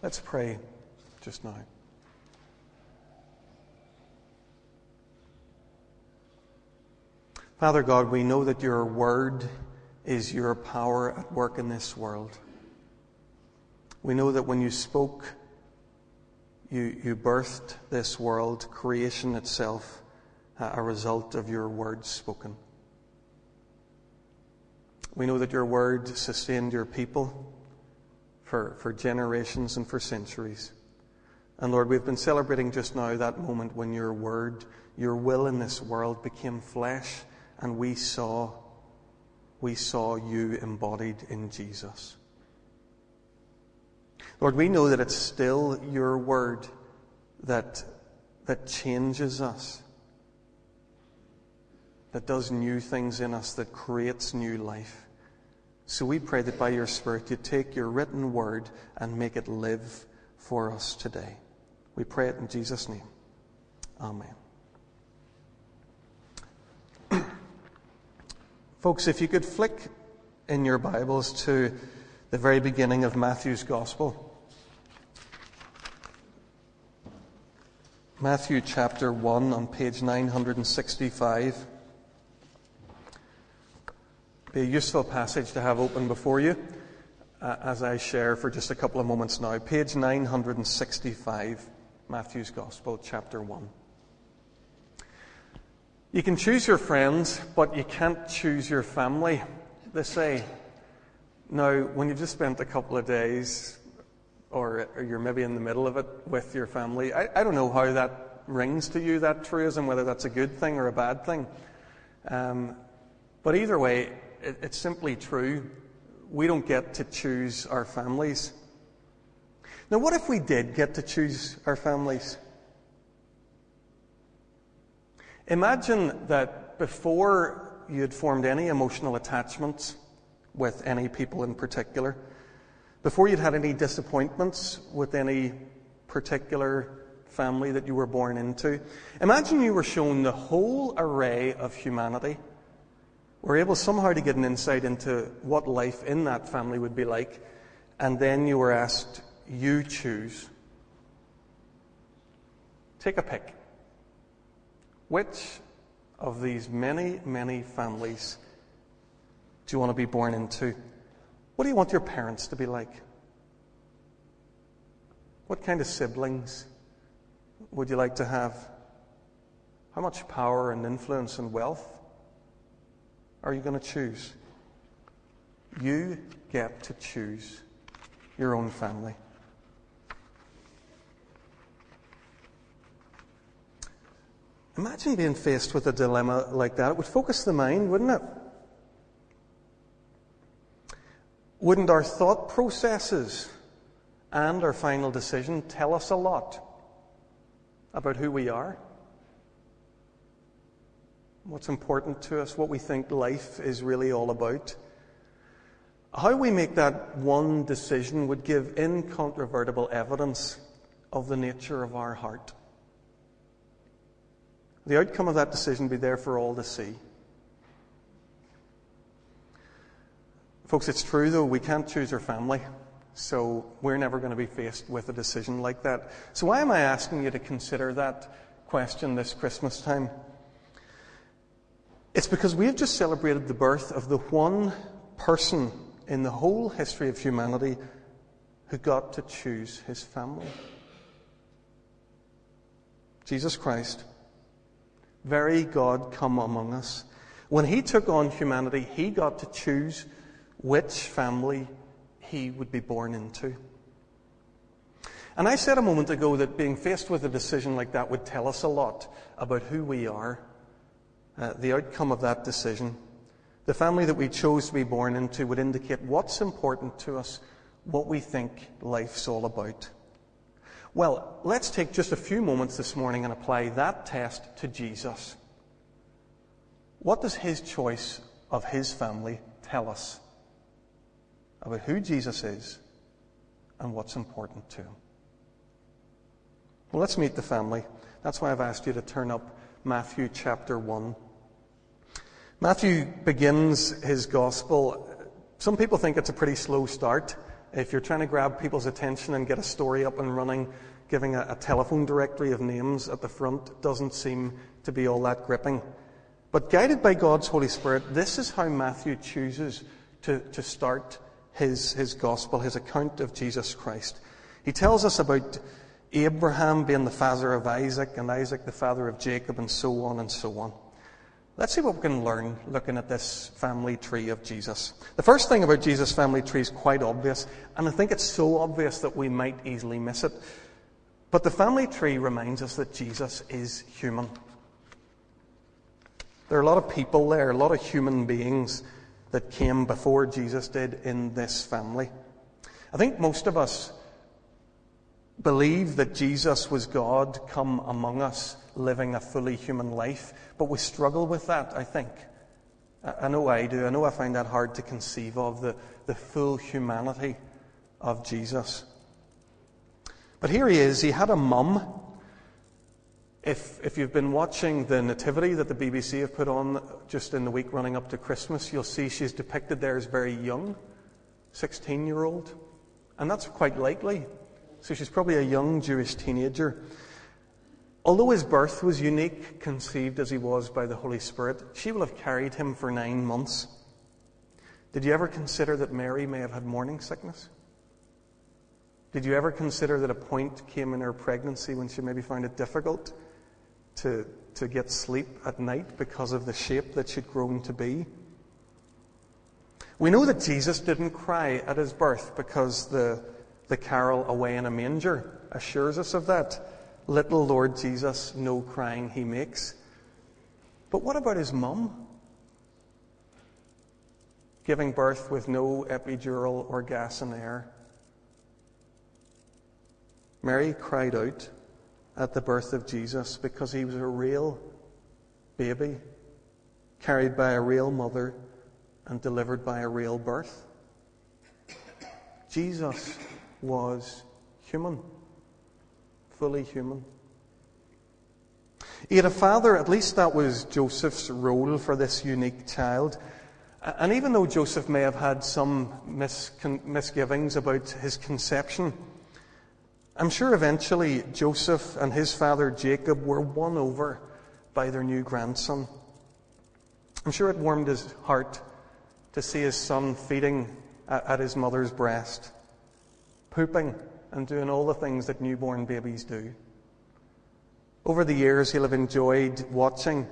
Let's pray just now. Father God, we know that your word is your power at work in this world. We know that when you spoke, you, you birthed this world, creation itself, a result of your words spoken. We know that your word sustained your people for, for generations and for centuries. And Lord, we've been celebrating just now that moment when your word, your will in this world became flesh and we saw, we saw you embodied in Jesus. Lord, we know that it's still your word that, that changes us, that does new things in us, that creates new life. So we pray that by your Spirit you take your written word and make it live for us today. We pray it in Jesus' name. Amen. Folks, if you could flick in your Bibles to the very beginning of Matthew's Gospel. Matthew chapter 1 on page 965. Be a useful passage to have open before you uh, as I share for just a couple of moments now. Page 965, Matthew's Gospel, chapter 1. You can choose your friends, but you can't choose your family, they say. Now, when you've just spent a couple of days, or, or you're maybe in the middle of it with your family, I, I, don't know how that rings to you, that truism, whether that's a good thing or a bad thing. Um, but either way, it, it's simply true. We don't get to choose our families. Now, what if we did get to choose our families? Imagine that before you had formed any emotional attachments with any people in particular, before you'd had any disappointments with any particular family that you were born into, imagine you were shown the whole array of humanity, were able somehow to get an insight into what life in that family would be like, and then you were asked, you choose. Take a pick. Which of these many, many families do you want to be born into? What do you want your parents to be like? What kind of siblings would you like to have? How much power and influence and wealth are you going to choose? You get to choose your own family. Imagine being faced with a dilemma like that. It would focus the mind, wouldn't it? Wouldn't our thought processes and our final decision tell us a lot about who we are? What's important to us, what we think life is really all about? How we make that one decision would give incontrovertible evidence of the nature of our heart the outcome of that decision be there for all to see. Folks, it's true though, we can't choose our family, so we're never going to be faced with a decision like that. So why am I asking you to consider that question this Christmas time? It's because we've just celebrated the birth of the one person in the whole history of humanity who got to choose his family. Jesus Christ very God come among us. When he took on humanity, he got to choose which family he would be born into. And I said a moment ago that being faced with a decision like that would tell us a lot about who we are, uh, the outcome of that decision. The family that we chose to be born into would indicate what's important to us, what we think life's all about. Well, let's take just a few moments this morning and apply that test to Jesus. What does his choice of his family tell us about who Jesus is and what's important to him? Well, let's meet the family. That's why I've asked you to turn up Matthew chapter 1. Matthew begins his gospel. Some people think it's a pretty slow start if you're trying to grab people's attention and get a story up and running, giving a, a telephone directory of names at the front doesn't seem to be all that gripping. But guided by God's Holy Spirit, this is how Matthew chooses to, to start his, his gospel, his account of Jesus Christ. He tells us about Abraham being the father of Isaac and Isaac the father of Jacob and so on and so on. Let's see what we can learn looking at this family tree of Jesus. The first thing about Jesus' family tree is quite obvious, and I think it's so obvious that we might easily miss it. But the family tree reminds us that Jesus is human. There are a lot of people there, a lot of human beings that came before Jesus did in this family. I think most of us believe that Jesus was God come among us, living a fully human life, but we struggle with that, I think. I know I do. I know I find that hard to conceive of, the, the full humanity of Jesus. But here he is. He had a mum. If, if you've been watching the Nativity that the BBC have put on just in the week running up to Christmas, you'll see she's depicted there as very young, 16 year old. And that's quite likely so she's probably a young Jewish teenager. Although his birth was unique, conceived as he was by the Holy Spirit, she will have carried him for nine months. Did you ever consider that Mary may have had morning sickness? Did you ever consider that a point came in her pregnancy when she maybe found it difficult to, to get sleep at night because of the shape that she'd grown to be? We know that Jesus didn't cry at his birth because the the carol Away in a Manger assures us of that. Little Lord Jesus, no crying he makes. But what about his mum? Giving birth with no epidural or gas and air. Mary cried out at the birth of Jesus because he was a real baby, carried by a real mother, and delivered by a real birth. Jesus was human, fully human. He had a father, at least that was Joseph's role for this unique child. And even though Joseph may have had some misgivings about his conception, I'm sure eventually Joseph and his father Jacob were won over by their new grandson. I'm sure it warmed his heart to see his son feeding at his mother's breast pooping and doing all the things that newborn babies do. Over the years, he'll have enjoyed watching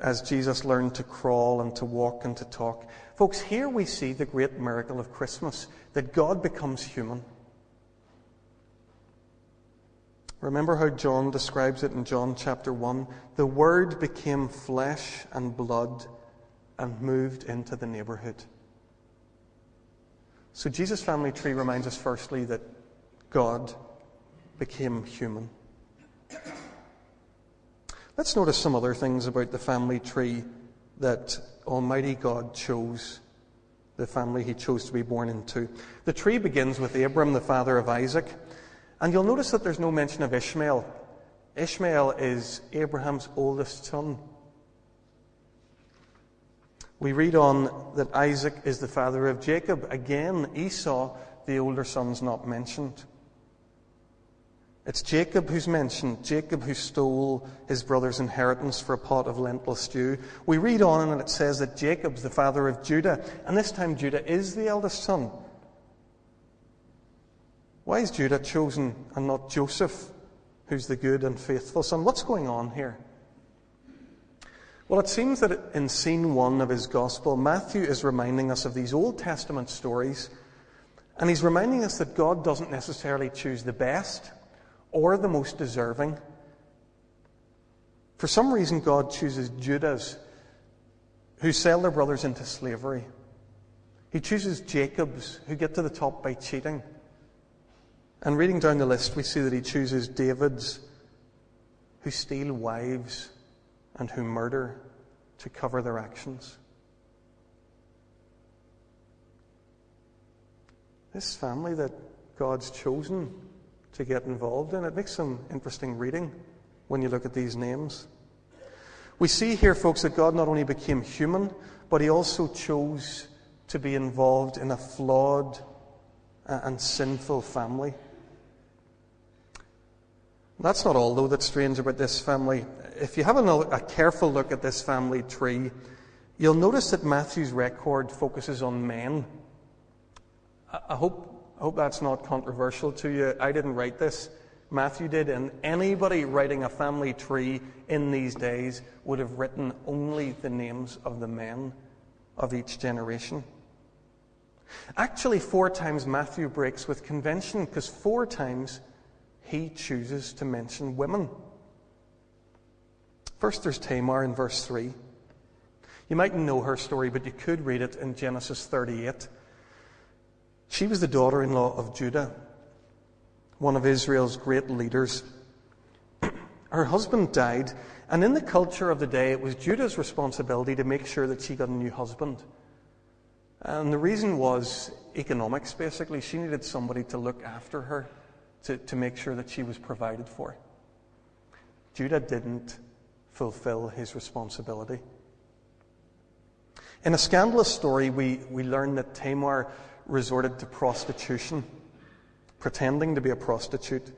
as Jesus learned to crawl and to walk and to talk. Folks, here we see the great miracle of Christmas that God becomes human. Remember how John describes it in John chapter 1? The Word became flesh and blood and moved into the neighborhood. So Jesus' family tree reminds us firstly that God became human. Let's notice some other things about the family tree that Almighty God chose, the family he chose to be born into. The tree begins with Abram, the father of Isaac, and you'll notice that there's no mention of Ishmael. Ishmael is Abraham's oldest son. We read on that Isaac is the father of Jacob. Again, Esau, the older son's not mentioned. It's Jacob who's mentioned, Jacob who stole his brother's inheritance for a pot of lentil stew. We read on and it says that Jacob's the father of Judah, and this time Judah is the eldest son. Why is Judah chosen and not Joseph, who's the good and faithful son? What's going on here? Well, it seems that in scene one of his gospel, Matthew is reminding us of these Old Testament stories, and he's reminding us that God doesn't necessarily choose the best or the most deserving. For some reason, God chooses Judahs, who sell their brothers into slavery. He chooses Jacobs who get to the top by cheating. And reading down the list, we see that he chooses Davids who steal wives and who murder to cover their actions. This family that God's chosen to get involved in, it makes some interesting reading when you look at these names. We see here, folks, that God not only became human, but he also chose to be involved in a flawed uh, and sinful family. That's not all, though, that's strange about this family. If you have a, a careful look at this family tree, you'll notice that Matthew's record focuses on men. I, I hope, I hope that's not controversial to you. I didn't write this. Matthew did, and anybody writing a family tree in these days would have written only the names of the men of each generation. Actually, four times Matthew breaks with convention because four times he chooses to mention women. First, there's Tamar in verse 3. You mightn't know her story, but you could read it in Genesis 38. She was the daughter in law of Judah, one of Israel's great leaders. her husband died, and in the culture of the day, it was Judah's responsibility to make sure that she got a new husband. And the reason was economics, basically. She needed somebody to look after her, to, to make sure that she was provided for. Judah didn't fulfill his responsibility. In a scandalous story, we, we learn that Tamar resorted to prostitution, pretending to be a prostitute.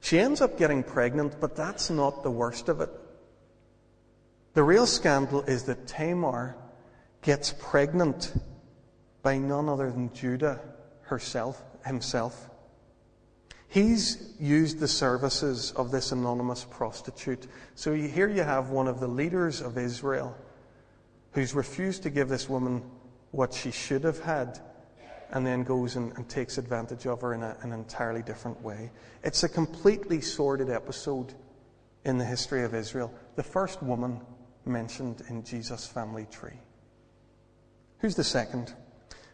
She ends up getting pregnant, but that's not the worst of it. The real scandal is that Tamar gets pregnant by none other than Judah herself, himself. He's used the services of this anonymous prostitute. So here you have one of the leaders of Israel who's refused to give this woman what she should have had and then goes and, and takes advantage of her in a, an entirely different way. It's a completely sordid episode in the history of Israel. The first woman mentioned in Jesus' family tree. Who's the second?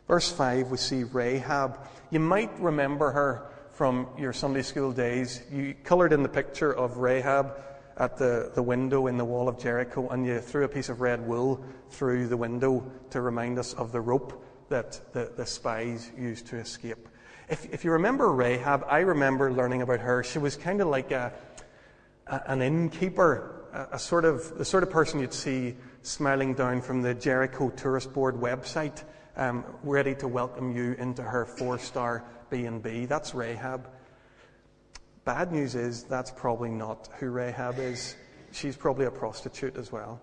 Verse 5, we see Rahab. You might remember her from your Sunday school days. You coloured in the picture of Rahab at the, the window in the wall of Jericho, and you threw a piece of red wool through the window to remind us of the rope that the, the spies used to escape. If, if you remember Rahab, I remember learning about her. She was kind of like a, a, an innkeeper, a, a sort of the sort of person you'd see smiling down from the Jericho Tourist Board website um, ready to welcome you into her four-star B&B. That's Rahab. Bad news is that's probably not who Rahab is. She's probably a prostitute as well.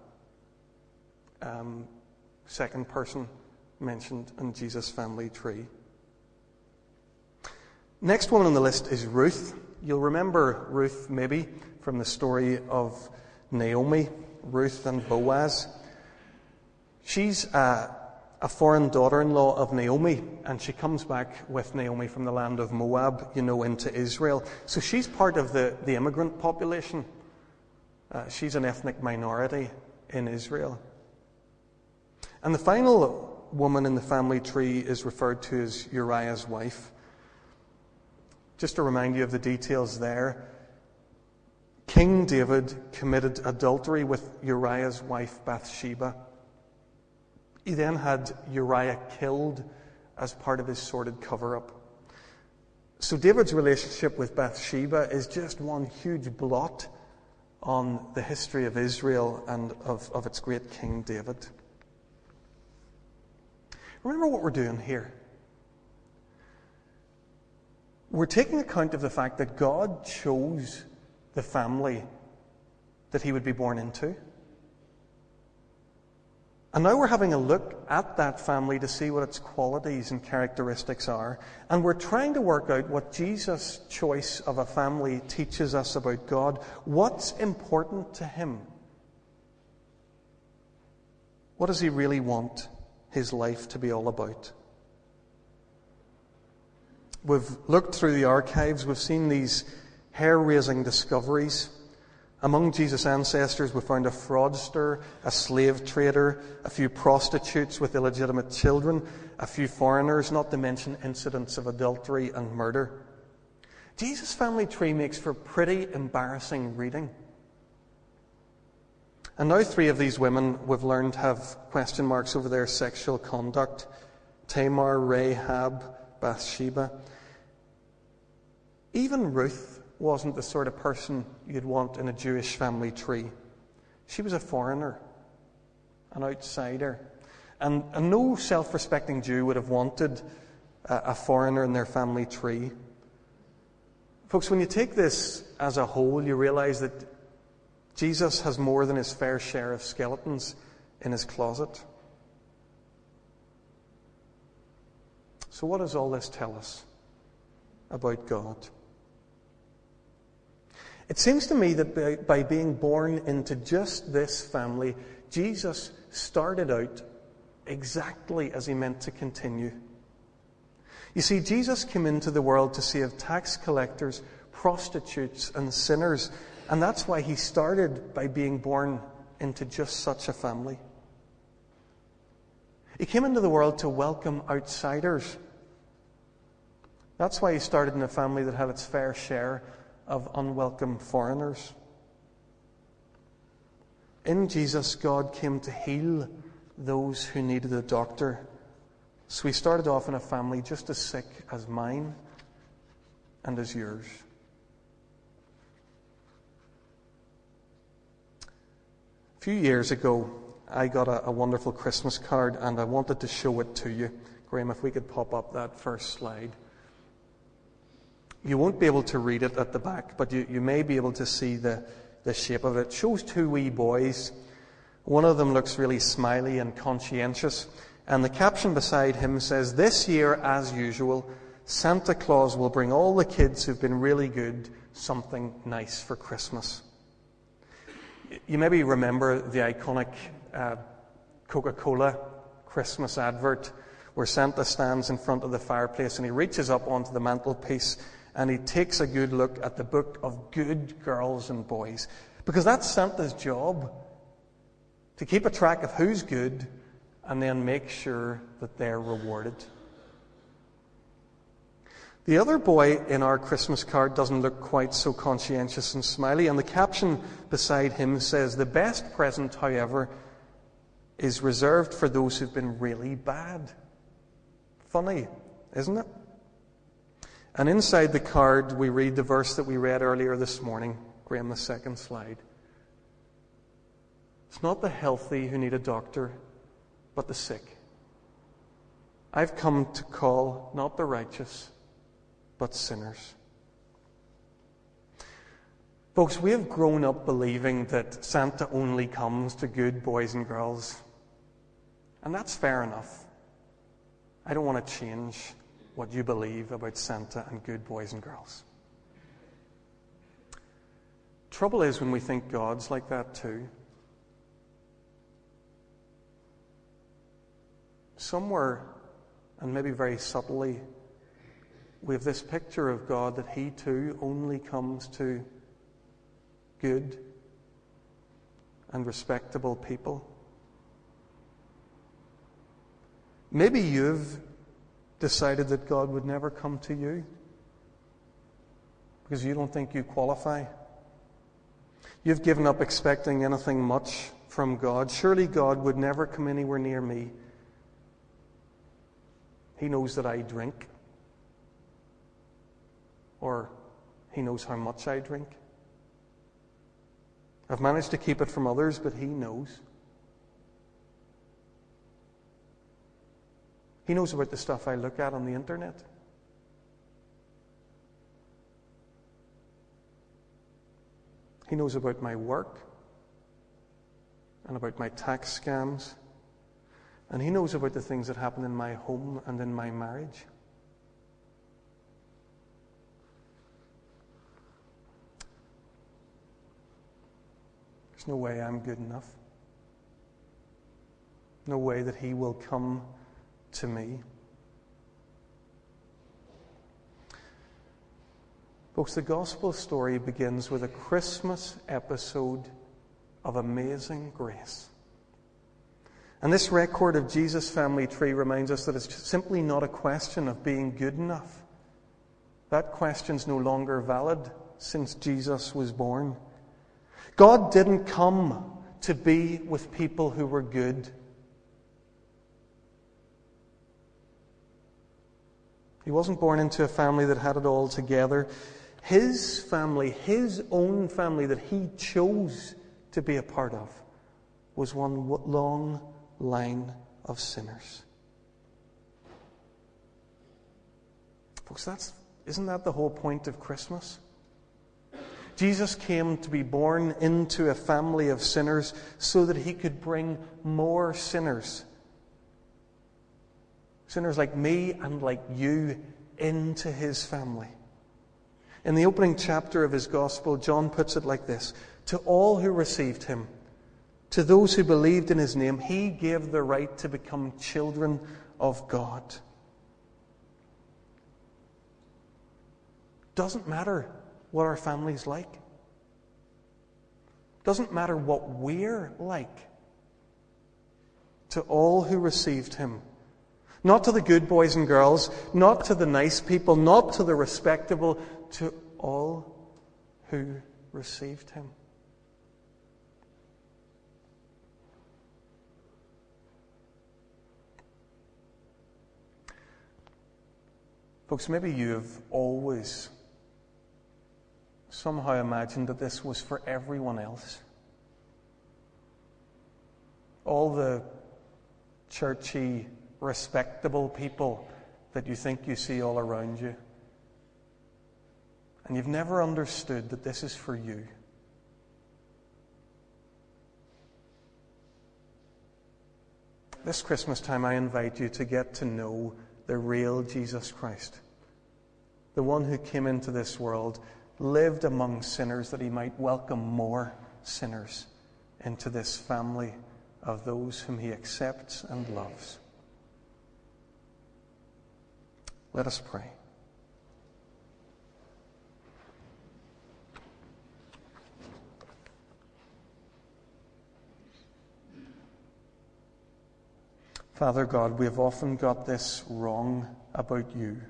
Um, second person mentioned in Jesus' family tree. Next one on the list is Ruth. You'll remember Ruth maybe from the story of Naomi, Ruth and Boaz. She's a a foreign daughter in law of Naomi, and she comes back with Naomi from the land of Moab, you know, into Israel. So she's part of the, the immigrant population. Uh, she's an ethnic minority in Israel. And the final woman in the family tree is referred to as Uriah's wife. Just to remind you of the details there, King David committed adultery with Uriah's wife Bathsheba. He then had Uriah killed as part of his sordid cover up. So David's relationship with Bathsheba is just one huge blot on the history of Israel and of, of its great King David. Remember what we're doing here. We're taking account of the fact that God chose the family that he would be born into. And now we're having a look at that family to see what its qualities and characteristics are. And we're trying to work out what Jesus' choice of a family teaches us about God. What's important to him? What does he really want his life to be all about? We've looked through the archives, we've seen these hair raising discoveries. Among Jesus' ancestors, we found a fraudster, a slave trader, a few prostitutes with illegitimate children, a few foreigners, not to mention incidents of adultery and murder. Jesus' family tree makes for pretty embarrassing reading. And now three of these women we've learned have question marks over their sexual conduct. Tamar, Rahab, Bathsheba. Even Ruth wasn't the sort of person you'd want in a Jewish family tree. She was a foreigner, an outsider. And, and no self respecting Jew would have wanted a, a foreigner in their family tree. Folks, when you take this as a whole, you realize that Jesus has more than his fair share of skeletons in his closet. So, what does all this tell us about God? It seems to me that by, by, being born into just this family, Jesus started out exactly as he meant to continue. You see, Jesus came into the world to save tax collectors, prostitutes, and sinners, and that's why he started by being born into just such a family. He came into the world to welcome outsiders. That's why he started in a family that had its fair share of unwelcome foreigners. In Jesus, God came to heal those who needed a doctor. So we started off in a family just as sick as mine and as yours. A few years ago, I got a, a, wonderful Christmas card and I wanted to show it to you. Graham, if we could pop up that first slide. You won't be able to read it at the back, but you, you may be able to see the, the shape of it. It shows two wee boys. One of them looks really smiley and conscientious, and the caption beside him says, This year, as usual, Santa Claus will bring all the kids who've been really good something nice for Christmas. You maybe remember the iconic uh, Coca Cola Christmas advert where Santa stands in front of the fireplace and he reaches up onto the mantelpiece and he takes a good look at the book of good girls and boys. Because that's Santa's job to keep a track of who's good and then make sure that they're rewarded. The other boy in our Christmas card doesn't look quite so conscientious and smiley, and the caption beside him says, The best present, however, is reserved for those who've been really bad. Funny, isn't it? And inside the card, we read the verse that we read earlier this morning. Graham, the second slide. It's not the healthy who need a doctor, but the sick. I've come to call not the righteous but sinners. Folks, we have grown up believing that Santa only comes to good boys and girls. And that's fair enough. I don't want to change what you believe about Santa and good boys and girls. Trouble is when we think God's like that too. Somewhere, and maybe very subtly, we have this picture of God that He too only comes to good and respectable people. Maybe you've decided that God would never come to you because you don't think you qualify. You've given up expecting anything much from God. Surely God would never come anywhere near me. He knows that I drink or He knows how much I drink. I've managed to keep it from others, but He knows. He knows about the stuff I look at on the internet. He knows about my work and about my tax scams. And He knows about the things that happen in my home and in my marriage. There's no way I'm good enough. No way that He will come to me. Folks, the gospel story begins with a Christmas episode of amazing grace. And this record of Jesus' family tree reminds us that it's simply not a question of being good enough. That question's no longer valid since Jesus was born. God didn't come to be with people who were good. He wasn't born into a family that had it all together. His family, his own family that he chose to be a part of, was one long line of sinners. Folks, that's, isn't that the whole point of Christmas? Jesus came to be born into a family of sinners so that he could bring more sinners, sinners like me and like you, into his family. In the opening chapter of his gospel, John puts it like this To all who received him, to those who believed in his name, he gave the right to become children of God. Doesn't matter what our family's like. Doesn't matter what we're like. To all who received him. Not to the good boys and girls, not to the nice people, not to the respectable, to all who received him. Folks, maybe you have always somehow imagined that this was for everyone else. All the churchy, respectable people that you think you see all around you. And you've never understood that this is for you. This Christmas time, I invite you to get to know the real Jesus Christ, the one who came into this world lived among sinners that he might welcome more sinners into this family of those whom he accepts and loves. Let us pray. Father God, we have often got this wrong about you.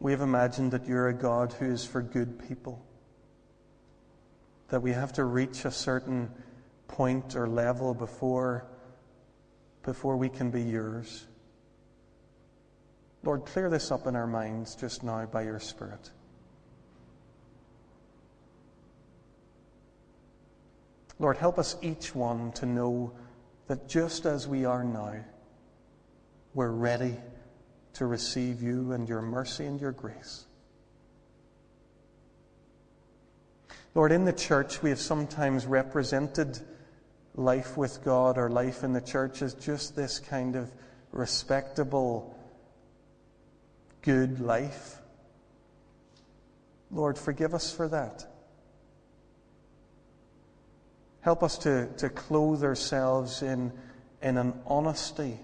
We have imagined that you're a God who is for good people. That we have to reach a certain point or level before, before we can be yours. Lord, clear this up in our minds just now by your Spirit. Lord, help us each one to know that just as we are now, we're ready to receive you and your mercy and your grace. Lord, in the church, we have sometimes represented life with God or life in the church as just this kind of respectable, good life. Lord, forgive us for that. Help us to, to clothe ourselves in, in an honesty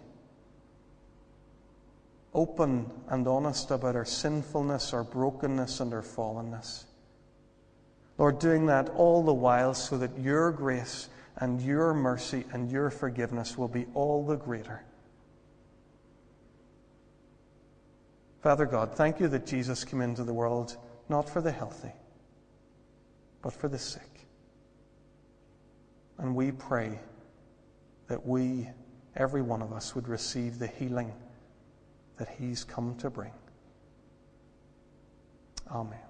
open and honest about our sinfulness, our brokenness, and our fallenness. Lord, doing that all the while so that your grace and your mercy and your forgiveness will be all the greater. Father God, thank you that Jesus came into the world not for the healthy, but for the sick. And we pray that we, every one of us, would receive the healing that He's come to bring. Amen.